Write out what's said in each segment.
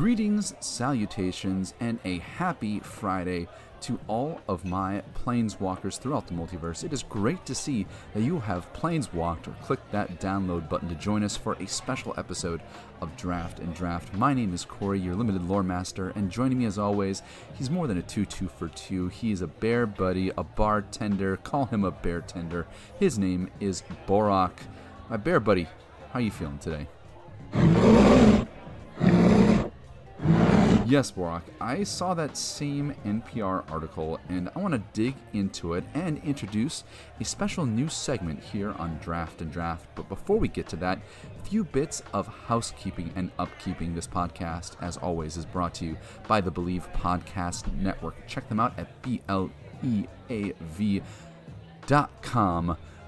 Greetings, salutations, and a happy Friday to all of my planeswalkers throughout the multiverse. It is great to see that you have planeswalked or clicked that download button to join us for a special episode of Draft and Draft. My name is Corey, your limited lore master, and joining me as always, he's more than a 2 2 for 2. He's a bear buddy, a bartender. Call him a bear tender. His name is Borak. My bear buddy, how are you feeling today? Yes, Borak, I saw that same NPR article and I want to dig into it and introduce a special new segment here on Draft and Draft. But before we get to that, a few bits of housekeeping and upkeeping. This podcast, as always, is brought to you by the Believe Podcast Network. Check them out at BLEAV.com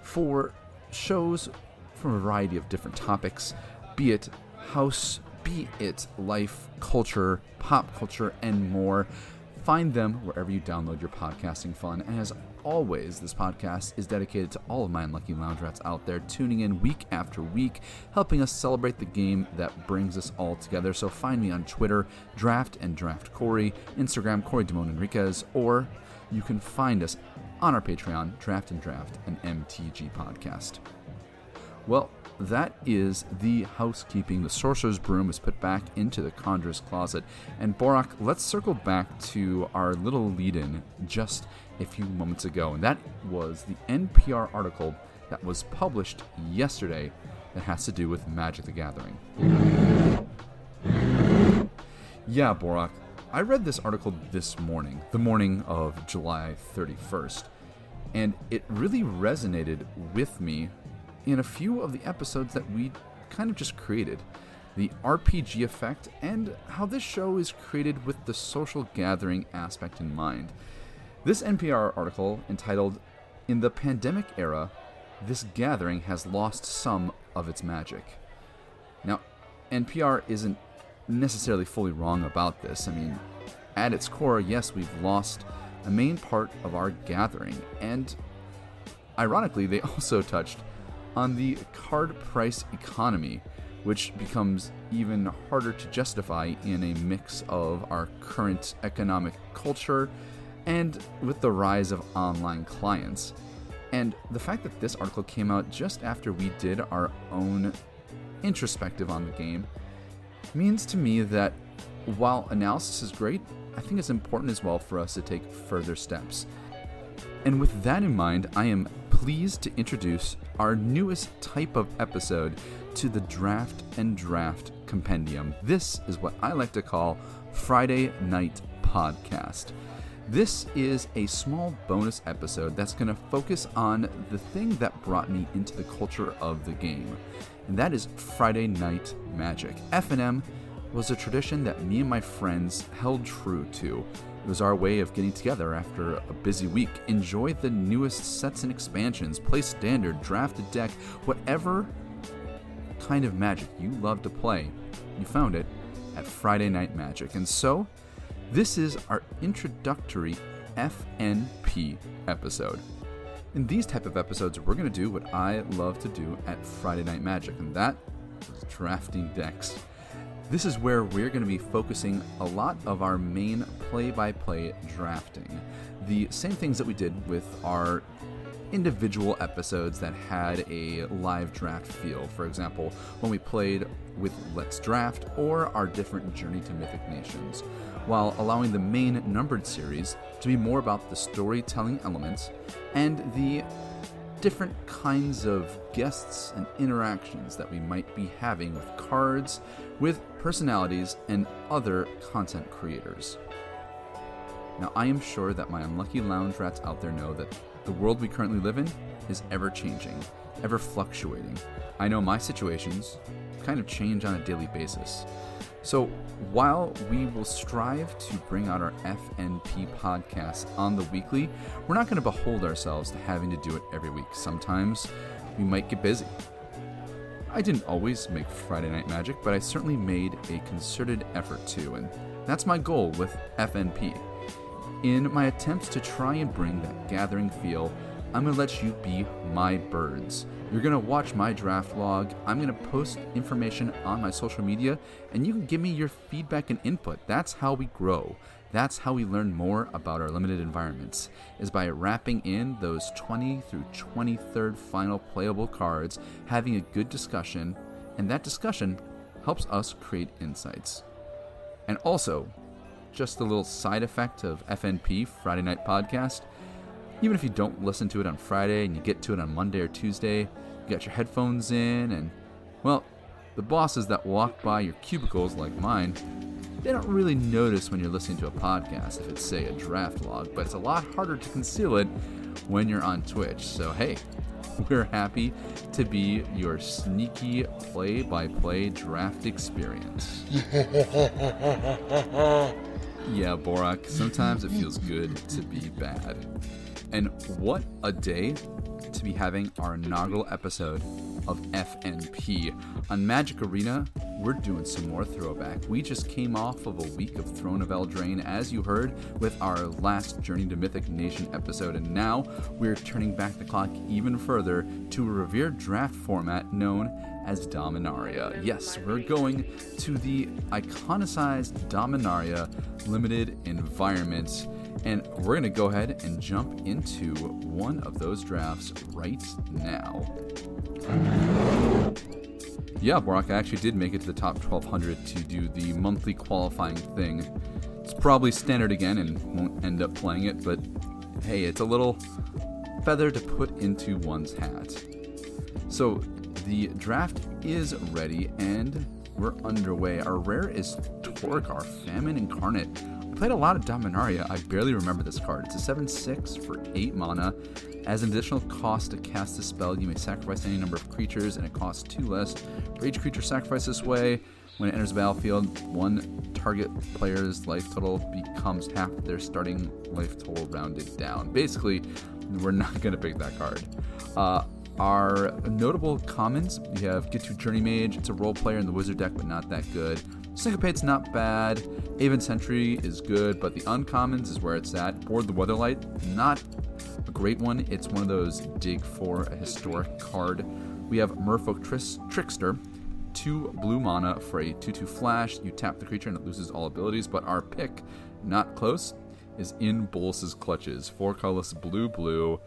for shows from a variety of different topics, be it house be it life, culture, pop culture, and more. Find them wherever you download your podcasting fun. And as always, this podcast is dedicated to all of my unlucky lounge rats out there tuning in week after week, helping us celebrate the game that brings us all together. So find me on Twitter, Draft and Draft Corey, Instagram, Corey Damone Enriquez, or you can find us on our Patreon, Draft and Draft, an MTG podcast. Well, that is the housekeeping. The sorcerer's broom is put back into the conjurer's closet. And Borak, let's circle back to our little lead in just a few moments ago. And that was the NPR article that was published yesterday that has to do with Magic the Gathering. Yeah, Borak, I read this article this morning, the morning of July 31st, and it really resonated with me in a few of the episodes that we kind of just created the RPG effect, and how this show is created with the social gathering aspect in mind. This NPR article, entitled In the Pandemic Era, This Gathering Has Lost Some of Its Magic. Now, NPR isn't necessarily fully wrong about this. I mean, at its core, yes, we've lost a main part of our gathering, and ironically, they also touched on the card price economy, which becomes even harder to justify in a mix of our current economic culture and with the rise of online clients. And the fact that this article came out just after we did our own introspective on the game means to me that while analysis is great, I think it's important as well for us to take further steps. And with that in mind, I am pleased to introduce our newest type of episode to the Draft and Draft Compendium. This is what I like to call Friday Night Podcast. This is a small bonus episode that's going to focus on the thing that brought me into the culture of the game, and that is Friday Night Magic. FNM was a tradition that me and my friends held true to it was our way of getting together after a busy week, enjoy the newest sets and expansions, play standard, draft a deck, whatever kind of magic you love to play, you found it at Friday Night Magic. And so, this is our introductory FNP episode. In these type of episodes, we're going to do what I love to do at Friday Night Magic, and that is drafting decks. This is where we're going to be focusing a lot of our main play by play drafting. The same things that we did with our individual episodes that had a live draft feel. For example, when we played with Let's Draft or our different Journey to Mythic Nations, while allowing the main numbered series to be more about the storytelling elements and the different kinds of guests and interactions that we might be having with cards, with personalities, and other content creators. Now, I am sure that my unlucky lounge rats out there know that the world we currently live in is ever changing, ever fluctuating. I know my situations kind of change on a daily basis. So, while we will strive to bring out our FNP podcast on the weekly, we're not going to behold ourselves to having to do it every week. Sometimes we might get busy. I didn't always make Friday Night Magic, but I certainly made a concerted effort to, and That's my goal with FNP. In my attempts to try and bring that gathering feel, I'm to let you be my birds. You're to watch my draft log. I'm to post information on my social media, and you can give me your feedback and input. That's how we grow. That's how we learn more about our limited environments, is by wrapping in those 20 through 23rd final playable cards, having a good discussion, and that discussion helps us create insights. And also, just a little side effect of FNP, Friday Night Podcast. Even if you don't listen to it on Friday and you get to it on Monday or Tuesday, you got your headphones in, and, well, the bosses that walk by your cubicles like mine, they don't really notice when you're listening to a podcast if it's, say, a draft log, but it's a lot harder to conceal it when you're on Twitch. So, hey, we're happy to be your sneaky play by play draft experience. yeah, Borak, sometimes it feels good to be bad. And what a day to be having our inaugural episode of FNP. On Magic Arena, we're doing some more throwback. We just came off of a week of Throne of Eldraine, as you heard, with our last Journey to Mythic Nation episode, and now we're turning back the clock even further to a revered draft format known as Dominaria. Yes, we're going to the iconicized Dominaria limited environment. And we're going to go ahead and jump into one of those drafts right now. Yeah, Borak, I actually did make it to the top 1200 to do the monthly qualifying thing. It's probably standard again and won't end up playing it, but hey, it's a little feather to put into one's hat. So, the draft is ready and we're underway. Our rare is Torgaar, Famine Incarnate. Played a lot of Dominaria. I barely remember this card. It's a 7 6 for 8 mana. As an additional cost to cast the spell, you may sacrifice any number of creatures, and it costs 2 less for each creature sacrificed this way. When it enters the battlefield, one target player's life total becomes half their starting life total rounded down. Basically, we're not going to pick that card. Uh, our notable commons, we have Ghitu Journeymage. It's a role player in the wizard deck, but not that good. Syncopate's not bad. Aven Sentry is good, but the uncommons is where it's at. Board the Weatherlight, not a great one. It's one of those dig for a historic card. We have Merfolk Tris- Trickster, two blue mana for a 2 2 flash. You tap the creature and it loses all abilities, but our pick, not close, is in Bolas's clutches. Four colorless blue blue.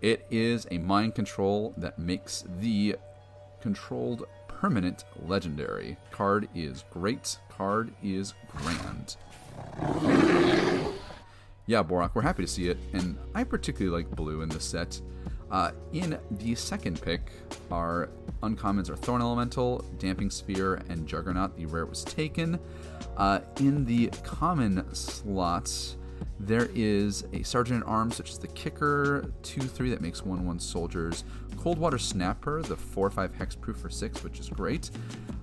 It is a mind control that makes the controlled permanent legendary. Card is great. Card is grand. Yeah, Borak, we're happy to see it, and I particularly like blue in this set. Uh, in the second pick, our uncommons are Thorn Elemental, Damping Sphere, and Juggernaut. The rare was taken. Uh, in the common slots, there is a Sergeant at Arms, which is the kicker, 2 3 that makes 1 1 soldiers. Coldwater Snapper, the 4 5 hexproof for 6, which is great.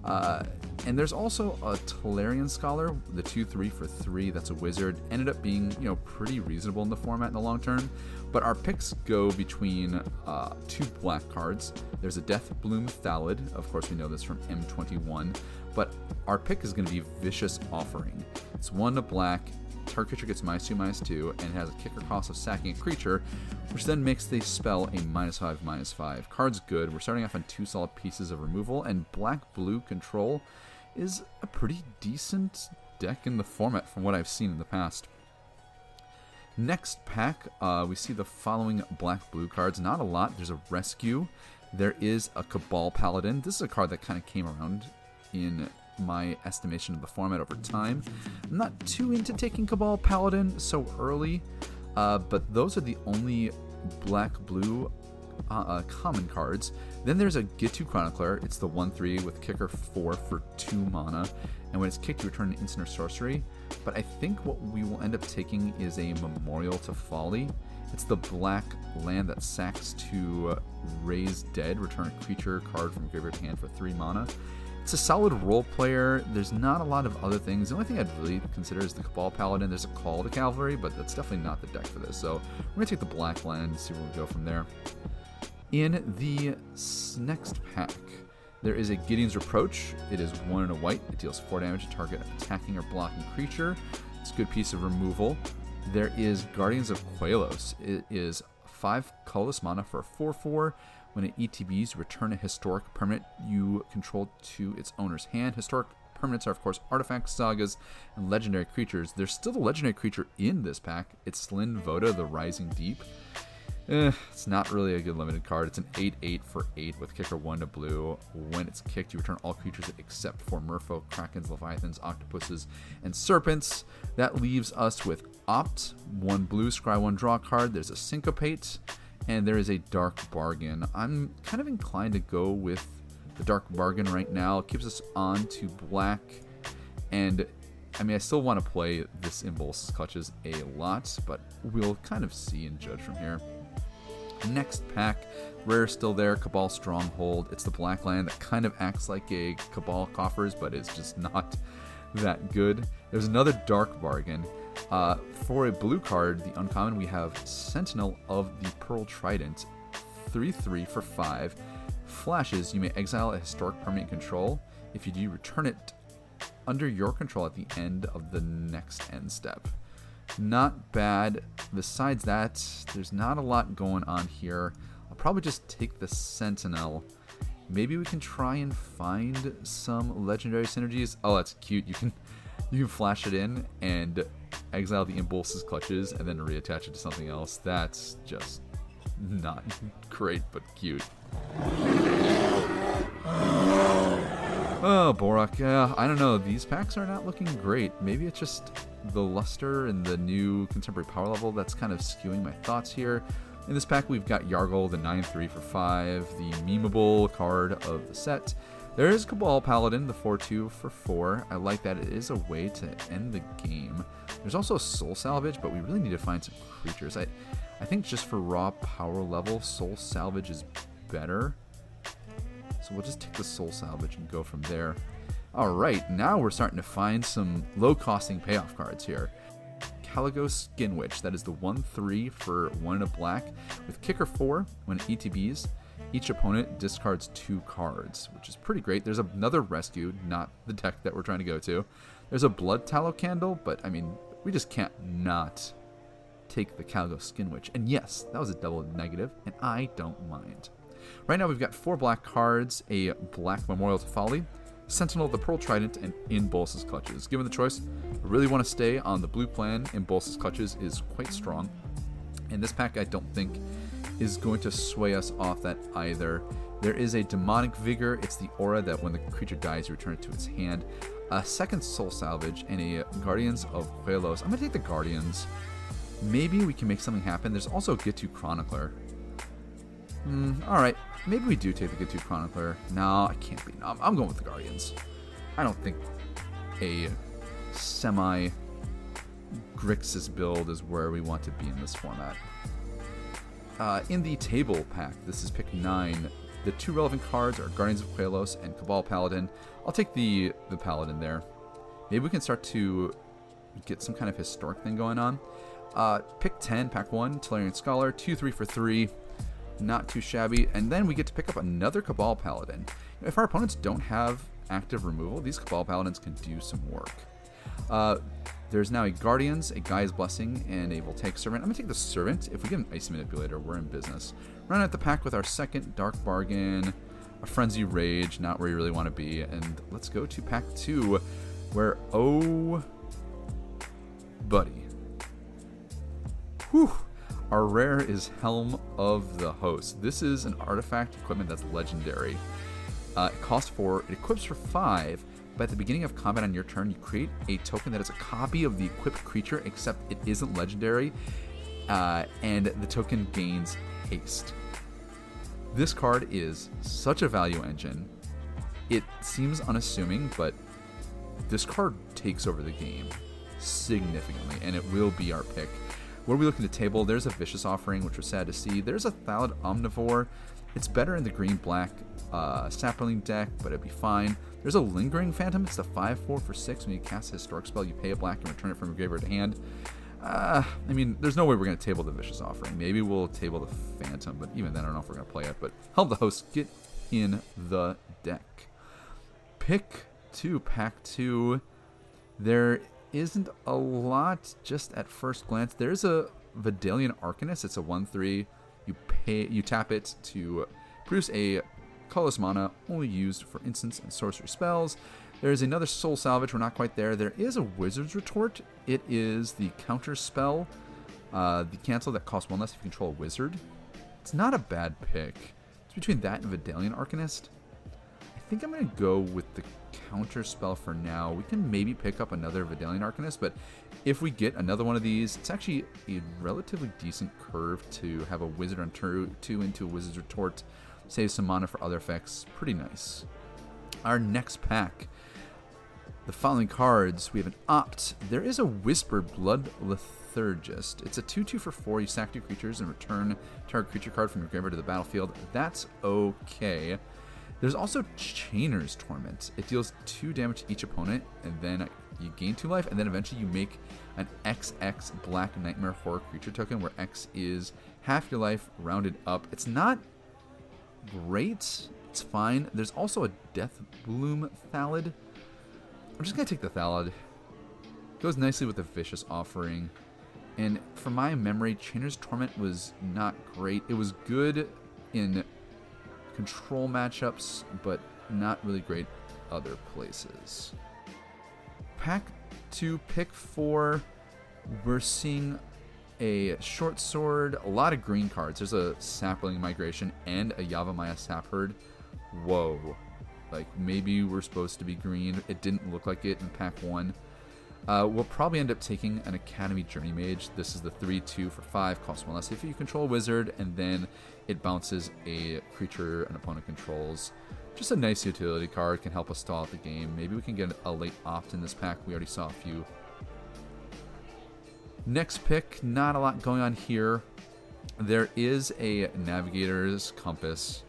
Uh, and there's also a Tolarian Scholar, the 2 3 for 3, that's a wizard. Ended up being, you know, pretty reasonable in the format in the long term. But our picks go between uh, two black cards. There's a Death Bloom Thallid. Of course, we know this from M21. But our pick is going to be Vicious Offering. It's one to black, target creature gets minus two, minus two, and it has a kicker cost of sacking a creature, which then makes the spell a minus five, minus five. Card's good. We're starting off on two solid pieces of removal, and black blue control is a pretty decent deck in the format from what I've seen in the past. Next pack, uh, we see the following black blue cards. Not a lot. There's a rescue. There is a Cabal Paladin. This is a card that kind of came around in my estimation of the format over time. I'm not too into taking Cabal Paladin so early, uh, but those are the only black blue uh, uh, common cards. Then there's a Ghitu Chronicler. It's the 1 3 with kicker 4 for 2 mana. And when it's kicked, you return an instant or sorcery. But I think what we will end up taking is a Memorial to Folly. It's the black land that sacks to raise dead, return a creature card from graveyard hand for 3 mana. It's a solid role player. There's not a lot of other things. The only thing I'd really consider is the Cabal Paladin. There's a Call to Cavalry, but that's definitely not the deck for this. So we're to take the black land and see where we go from there. In the next pack, There is a Gideon's Reproach. It is one and a white. It deals four damage to target attacking or blocking creature. It's a good piece of removal. There is Guardians of Koilos. It is five colorless mana for a 4 4. When it ETBs, return a historic permanent you control to its owner's hand. Historic permanents are, of course, artifacts, sagas, and legendary creatures. There's still a legendary creature in this pack. It's Slinn Voda, the Rising Deep. Eh, it's not really a good limited card. It's an 8 8 for 8 with kicker 1 to blue. When it's kicked, you return all creatures except for Merfolk, Krakens, Leviathans, Octopuses, and Serpents. That leaves us with Opt, 1 blue, scry 1 draw card. There's a Syncopate, and there is a Dark Bargain. I'm kind of inclined to go with the Dark Bargain right now. It keeps us on to black, and I mean, I still want to play this In Bolas's Clutches a lot, but we'll kind of see and judge from here. Next pack, rare still there, Cabal Stronghold. It's the black land that kind of acts like a Cabal Coffers, but it's just not that good. There's another Dark Bargain. Uh, for a blue card, the uncommon, we have Sentinel of the Pearl Trident, 3 3 for 5. Flashes, you may exile a historic permanent control. If you do, return it under your control at the end of the next end step. Not bad. Besides that, there's not a lot going on here. I'll probably just take the Sentinel. Maybe we can try and find some legendary synergies. Oh, that's cute. You can you can flash it in and exile the In Bolas's Clutches and then reattach it to something else. That's just not great but cute. Oh, Borak, yeah, I don't know. These packs are not looking great. Maybe it's just the luster and the new contemporary power level that's kind of skewing my thoughts here. In this pack, we've got Yargle, the 9 3 for 5, the memeable card of the set. There is Cabal Paladin, the 4 2 for 4. I like that. It is a way to end the game. There's also Soul Salvage, but we really need to find some creatures. I, I think just for raw power level, Soul Salvage is better. So we'll just take the Soul Salvage and go from there. Alright, now we're starting to find some low costing payoff cards here. Caligo Skin Witch, that is the 1 3 for 1 and a black, with kicker 4 when ETBs. Each opponent discards two cards, which is pretty great. There's another rescue, not the deck that we're trying to go to. There's a Blood Tallow Candle, but I mean, we just can't not take the Caligo Skin Witch. And yes, that was a double negative, and I don't mind. Right now we've got four black cards, a black Memorial to Folly, Sentinel, the Pearl Trident, and In Bolas's Clutches. Given the choice, I really want to stay on the blue plan. In Bolas's Clutches is quite strong. And this pack, I don't think, is going to sway us off that either. There is a Demonic Vigor. It's the aura that when the creature dies, you return it to its hand. A second Soul Salvage and a Guardians of Koilos. I'm to take the Guardians. Maybe we can make something happen. There's also Ghitu Chronicler. Mm, Alright, maybe we do take the Ghitu Chronicler. No, I can't be. No, I'm going with the Guardians. I don't think a semi Grixis build is where we want to be in this format. Uh, in the table pack, this is pick 9. The two relevant cards are Guardians of Koilos and Cabal Paladin. I'll take the, the Paladin there. Maybe we can start to get some kind of historic thing going on. Uh, pick 10, pack 1, Tolarian Scholar, 2 3 for 3 not too shabby. And then we get to pick up another Cabal Paladin. If our opponents don't have active removal, these Cabal Paladins can do some work. Uh, there's now a Guardians, a Gaea's Blessing, and a Voltaic Servant. I'm going to take the Servant. If we get an Icy Manipulator, we're in business. Run out the pack with our second Dark Bargain, a Frenzied Rage, not where you really want to be. And let's go to pack two, where, oh, buddy. Whew. Our rare is Helm of the Host. This is an artifact equipment that's legendary. Uh, it costs four, it equips for five, but at the beginning of combat on your turn, you create a token that is a copy of the equipped creature, except it isn't legendary, uh, and the token gains haste. This card is such a value engine. It seems unassuming, but this card takes over the game significantly, and it will be our pick. What are we looking to table? There's a Vicious Offering, which was sad to see. There's a Thallid Omnivore. It's better in the green black uh, Saproling deck, but it'd be fine. There's a Lingering Phantom. It's the 5 4 for 6. When you cast a Historic spell, you pay a black and return it from your graveyard to hand. Uh, I mean, there's no way we're going to table the Vicious Offering. Maybe we'll table the Phantom, but even then, I don't know if we're going to play it. But help the host get in the deck. Pick two, pack two. There isn't a lot just at first glance. There's a Vodalian Arcanist. It's a 1 3. Pay you tap it to produce a colorless mana only used for instants and sorcery spells. There's another Soul Salvage. We're not quite there. There is a Wizard's Retort. It is the counter spell, uh, the cancel that costs one less if you control a wizard. It's not a bad pick. It's between that and Vodalian Arcanist. I think I'm going to go with the counter spell for now. We can maybe pick up another Vodalian Arcanist, but if we get another one of these, it's actually a relatively decent curve to have a Wizard on turn 2 into a Wizard's Retort. Save some mana for other effects. Pretty nice. Our next pack. The following cards, we have an Opt. There is a Whisper Blood Liturgist. It's a 2 2 for 4. You sack two creatures and return target creature card from your graveyard to the battlefield. That's okay. There's also Chainer's Torment. It deals 2 damage to each opponent, and then you gain 2 life, and then eventually you make an XX Black Nightmare Horror creature token, where X is half your life rounded up. It's not great. It's fine. There's also a Death Bloom Thallid. I'm just going to take the Thallid. Goes nicely with the Vicious Offering. And from my memory, Chainer's Torment was not great. It was good in control matchups, but not really great other places. Pack 2, pick 4. We're seeing a short sword, a lot of green cards. There's a Saproling Migration and a Yavimaya Sapherd. Whoa. Like maybe we're supposed to be green. It didn't look like it in pack one. Uh, we'll probably end up taking an Academy Journey Mage. This is the 3 2 for 5, costs one less if you control a wizard, and then it bounces a creature an opponent controls. Just a nice utility card, can help us stall out the game. Maybe we can get a late opt in this pack. We already saw a few Next pick, not a lot going on here. There is a Navigator's Compass,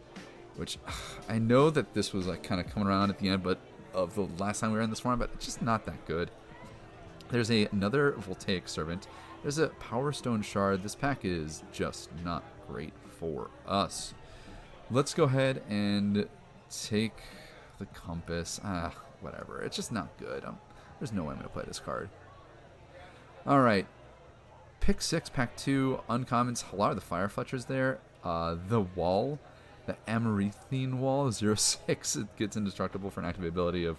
which I know that this was like kind of coming around at the end, but of the last time we were in this form, but it's just not that good. There's a, another Voltaic Servant. There's a Power Stone Shard. This pack is just not great for us. Let's go ahead and take the Compass. Ah, whatever. It's just not good. Um, there's no way I'm going to play this card. All right, pick six, pack two, uncommons. A lot of the fire fletchers there. Uh, the wall, the Amaranthine wall, zero six. It gets indestructible for an active ability of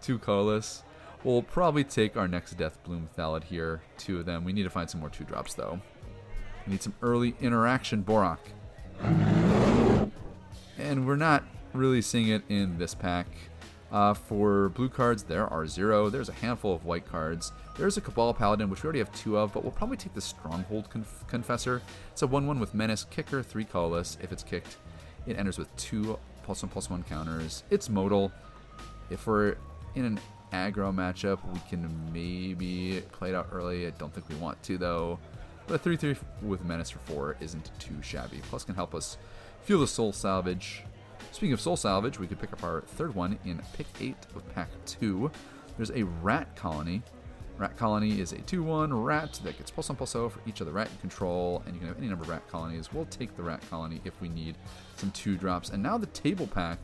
two colorless. We'll probably take our next Death Bloom Thallid here. Two of them. We need to find some more two drops though. We need some early interaction, Borak. And we're not really seeing it in this pack. Uh, for blue cards, there are zero. There's a handful of white cards. There's a Cabal Paladin, which we already have two of, but we'll probably take the Stronghold Conf- Confessor. It's a 1 1 with Menace, Kicker, 3 colorless. If it's kicked, it enters with two plus 1 plus 1 counters. It's modal. If we're in an aggro matchup, we can maybe play it out early. I don't think we want to, though. But a 3 3 with Menace for 4 isn't too shabby. Plus, can help us feel the Soul Salvage. Speaking of Soul Salvage, we could pick up our third one in pick 8 of pack 2. There's a Rat Colony. Rat Colony is a 2 1 rat that gets plus 1 plus 0 for each of the rat you control, and you can have any number of rat colonies. We'll take the Rat Colony if we need some 2 drops. And now the table pack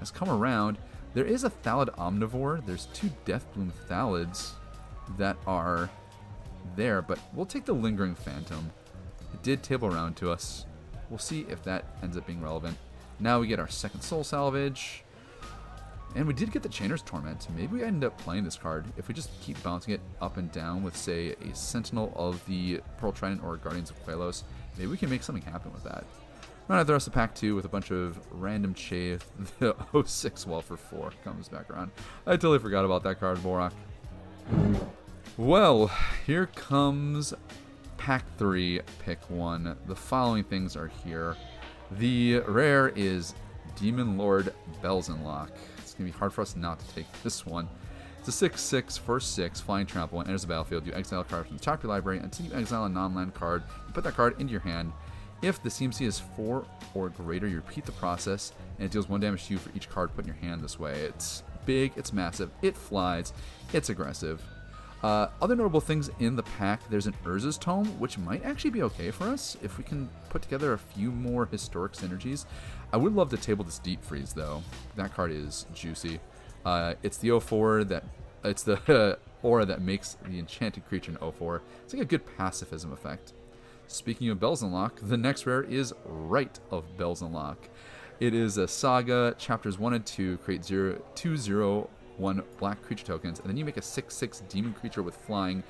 has come around. There is a Thallid Omnivore. There's two Deathbloom Thallids that are there, but we'll take the Lingering Phantom. It did table around to us. We'll see if that ends up being relevant. Now we get our second Soul Salvage. And we did get the Chainer's Torment. Maybe we end up playing this card if we just keep bouncing it up and down with, say, a Sentinel of the Pearl Trident or Guardians of Koilos. Maybe we can make something happen with that. Run out the rest of pack 2 with a bunch of random Chafe. The 06 Wall for 4 comes back around. I totally forgot about that card, Borak. Well, here comes pack 3, pick 1. The following things are here. The rare is Demon Lord Belzenlok. It's going to be hard for us not to take this one. It's a 6 6 for 6 flying trample. Enters the battlefield, you exile a card from the top of your library until you exile a non land card. You put that card into your hand. If the CMC is 4 or greater, you repeat the process, and it deals 1 damage to you for each card put in your hand this way. It's big, it's massive, it flies, it's aggressive. Uh, other notable things in the pack, there's an Urza's Tome, which might actually be okay for us if we can put together a few more historic synergies. I would love to table this Deep Freeze though. That card is juicy. Uh, it's the 04 that it's the aura that makes the enchanted creature an 04. It's like a good pacifism effect. Speaking of Belzenlok, the next rare is Rite of Belzenlok. It is a saga. Chapters 1 and 2 create 0, 2 0 1 black creature tokens, and then you make a 6 6 demon creature with flying,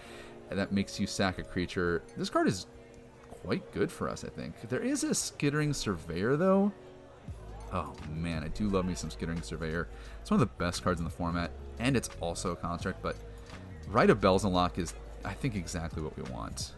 and that makes you sack a creature. This card is quite good for us, I think. There is a Skittering Surveyor, though. Oh man, I do love me some Skittering Surveyor. It's one of the best cards in the format, and it's also a construct, but Rite of Belzenlok is, I think, exactly what we want.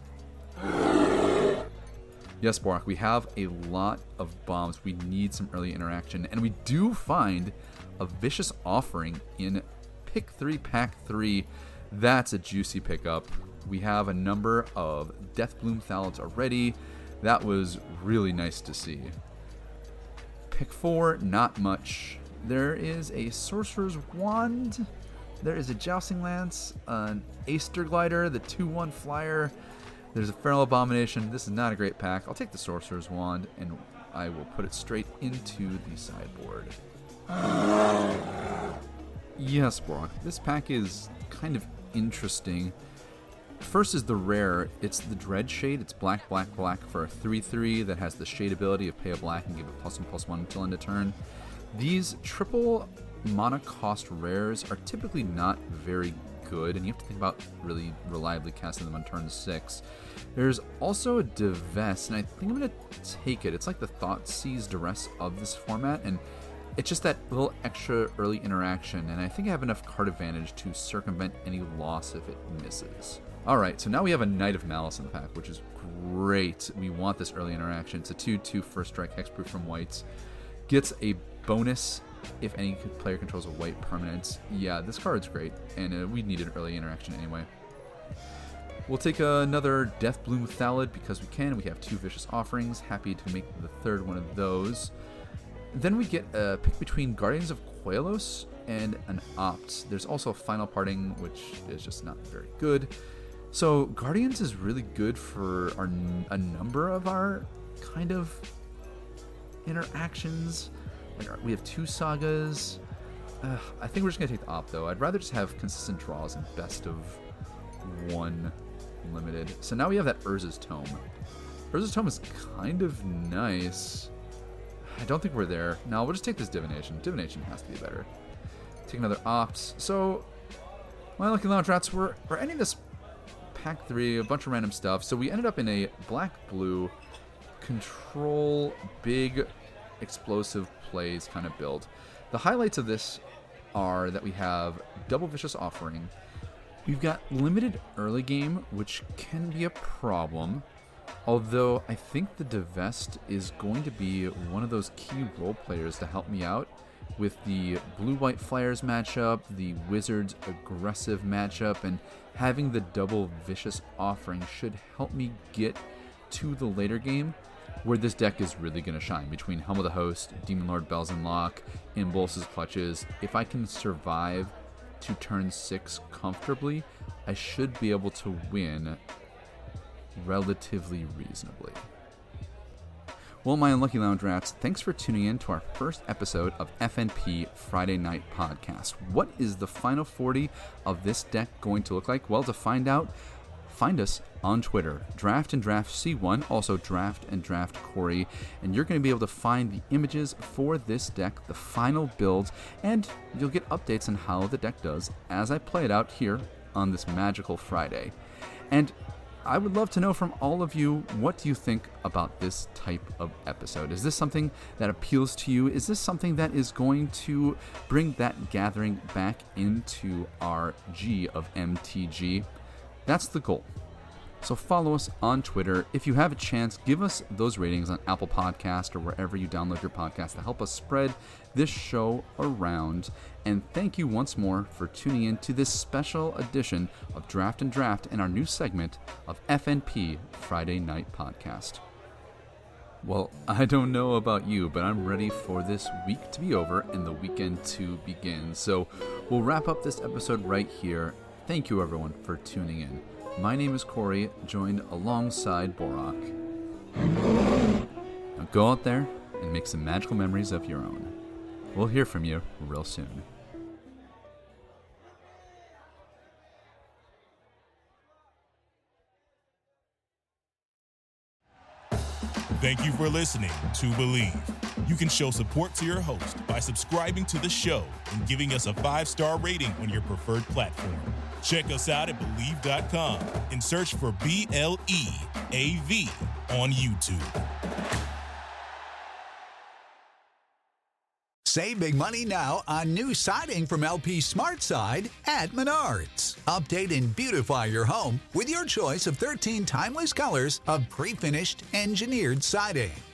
Yes, Borak, we have a lot of bombs. We need some early interaction, and we do find a vicious offering in pick three, pack three. That's a juicy pickup. We have a number of Deathbloom Thallids already. That was really nice to see. Pick four, not much. There is a Sorcerer's Wand. There is a Jousting Lance, an Aesthir Glider, the 2 1 Flyer. There's a Feral Abomination. This is not a great pack. I'll take the Sorcerer's Wand and I will put it straight into the sideboard. yes, Brock. This pack is kind of interesting. First is the rare. It's the Dread Shade. It's black, black, black for a 3 3 that has the Shade ability of pay a black and give it plus 1 plus 1 until end of turn. These triple mana cost rares are typically not very good, and you have to think about really reliably casting them on turn 6. There's also a Divest, and I think I'm going to take it. It's like the Thoughtseize Duress of this format, and it's just that little extra early interaction, and I think I have enough card advantage to circumvent any loss if it misses. Alright, so now we have a Knight of Malice in the pack, which is great. We want this early interaction. It's a 2 2 first strike hexproof from whites. Gets a bonus if any player controls a white permanent. Yeah, this card's great, and uh, we need an early interaction anyway. We'll take another Death Bloom Thallid because we can. We have two Vicious Offerings. Happy to make the third one of those. Then we get a pick between Guardians of Koilos and an Opt. There's also a Final Parting, which is just not very good. So Guardians is really good for our, a number of our kind of interactions. We have two sagas. Uh, I think we're just gonna take the op though. I'd rather just have consistent draws and best of one limited. So now we have that Urza's Tome. Urza's Tome is kind of nice. I don't think we're there. No, we'll just take this Divination. Divination has to be better. Take another Ops. So, my lucky lounge rats, were we're ending this pack three, a bunch of random stuff. So we ended up in a black blue control big explosive plays kind of build. The highlights of this are that we have double vicious offering. We've got limited early game, which can be a problem. Although I think the Divest is going to be one of those key role players to help me out with the blue white flyers matchup, the wizards aggressive matchup, and having the double vicious offering should help me get to the later game where this deck is really going to shine between Helm of the Host, Demon Lord Bells Unlock, In Bolas's Clutches. If I can survive to turn 6 comfortably, I should be able to win relatively reasonably. Well, my unlucky lounge rats, thanks for tuning in to our first episode of FNP Friday Night Podcast. What is the final 40 of this deck going to look like? Well, to find out, find us on Twitter, Draft and Draft C1, also Draft and Draft Corey, and you're going to be able to find the images for this deck, the final builds, and you'll get updates on how the deck does as I play it out here on this magical Friday. And I would love to know from all of you what do you think about this type of episode? Is this something that appeals to you? Is this something that is going to bring that gathering back into our G of MTG? That's the goal. So follow us on Twitter. If you have a chance, give us those ratings on Apple Podcast or wherever you download your podcast to help us spread this show around. And thank you once more for tuning in to this special edition of Draft and Draft and our new segment of FNP Friday Night Podcast. Well, I don't know about you, but I'm ready for this week to be over and the weekend to begin. So we'll wrap up this episode right here. Thank you, everyone, for tuning in. My name is Corey, joined alongside Borak. Now go out there and make some magical memories of your own. We'll hear from you real soon. Thank you for listening to Believe. You can show support to your host by subscribing to the show and giving us a five star rating on your preferred platform. Check us out at Believe.com and search for B L E A V on YouTube. Save big money now on new siding from LP Smart Side at Menards. Update and beautify your home with your choice of 13 timeless colors of pre finished engineered siding.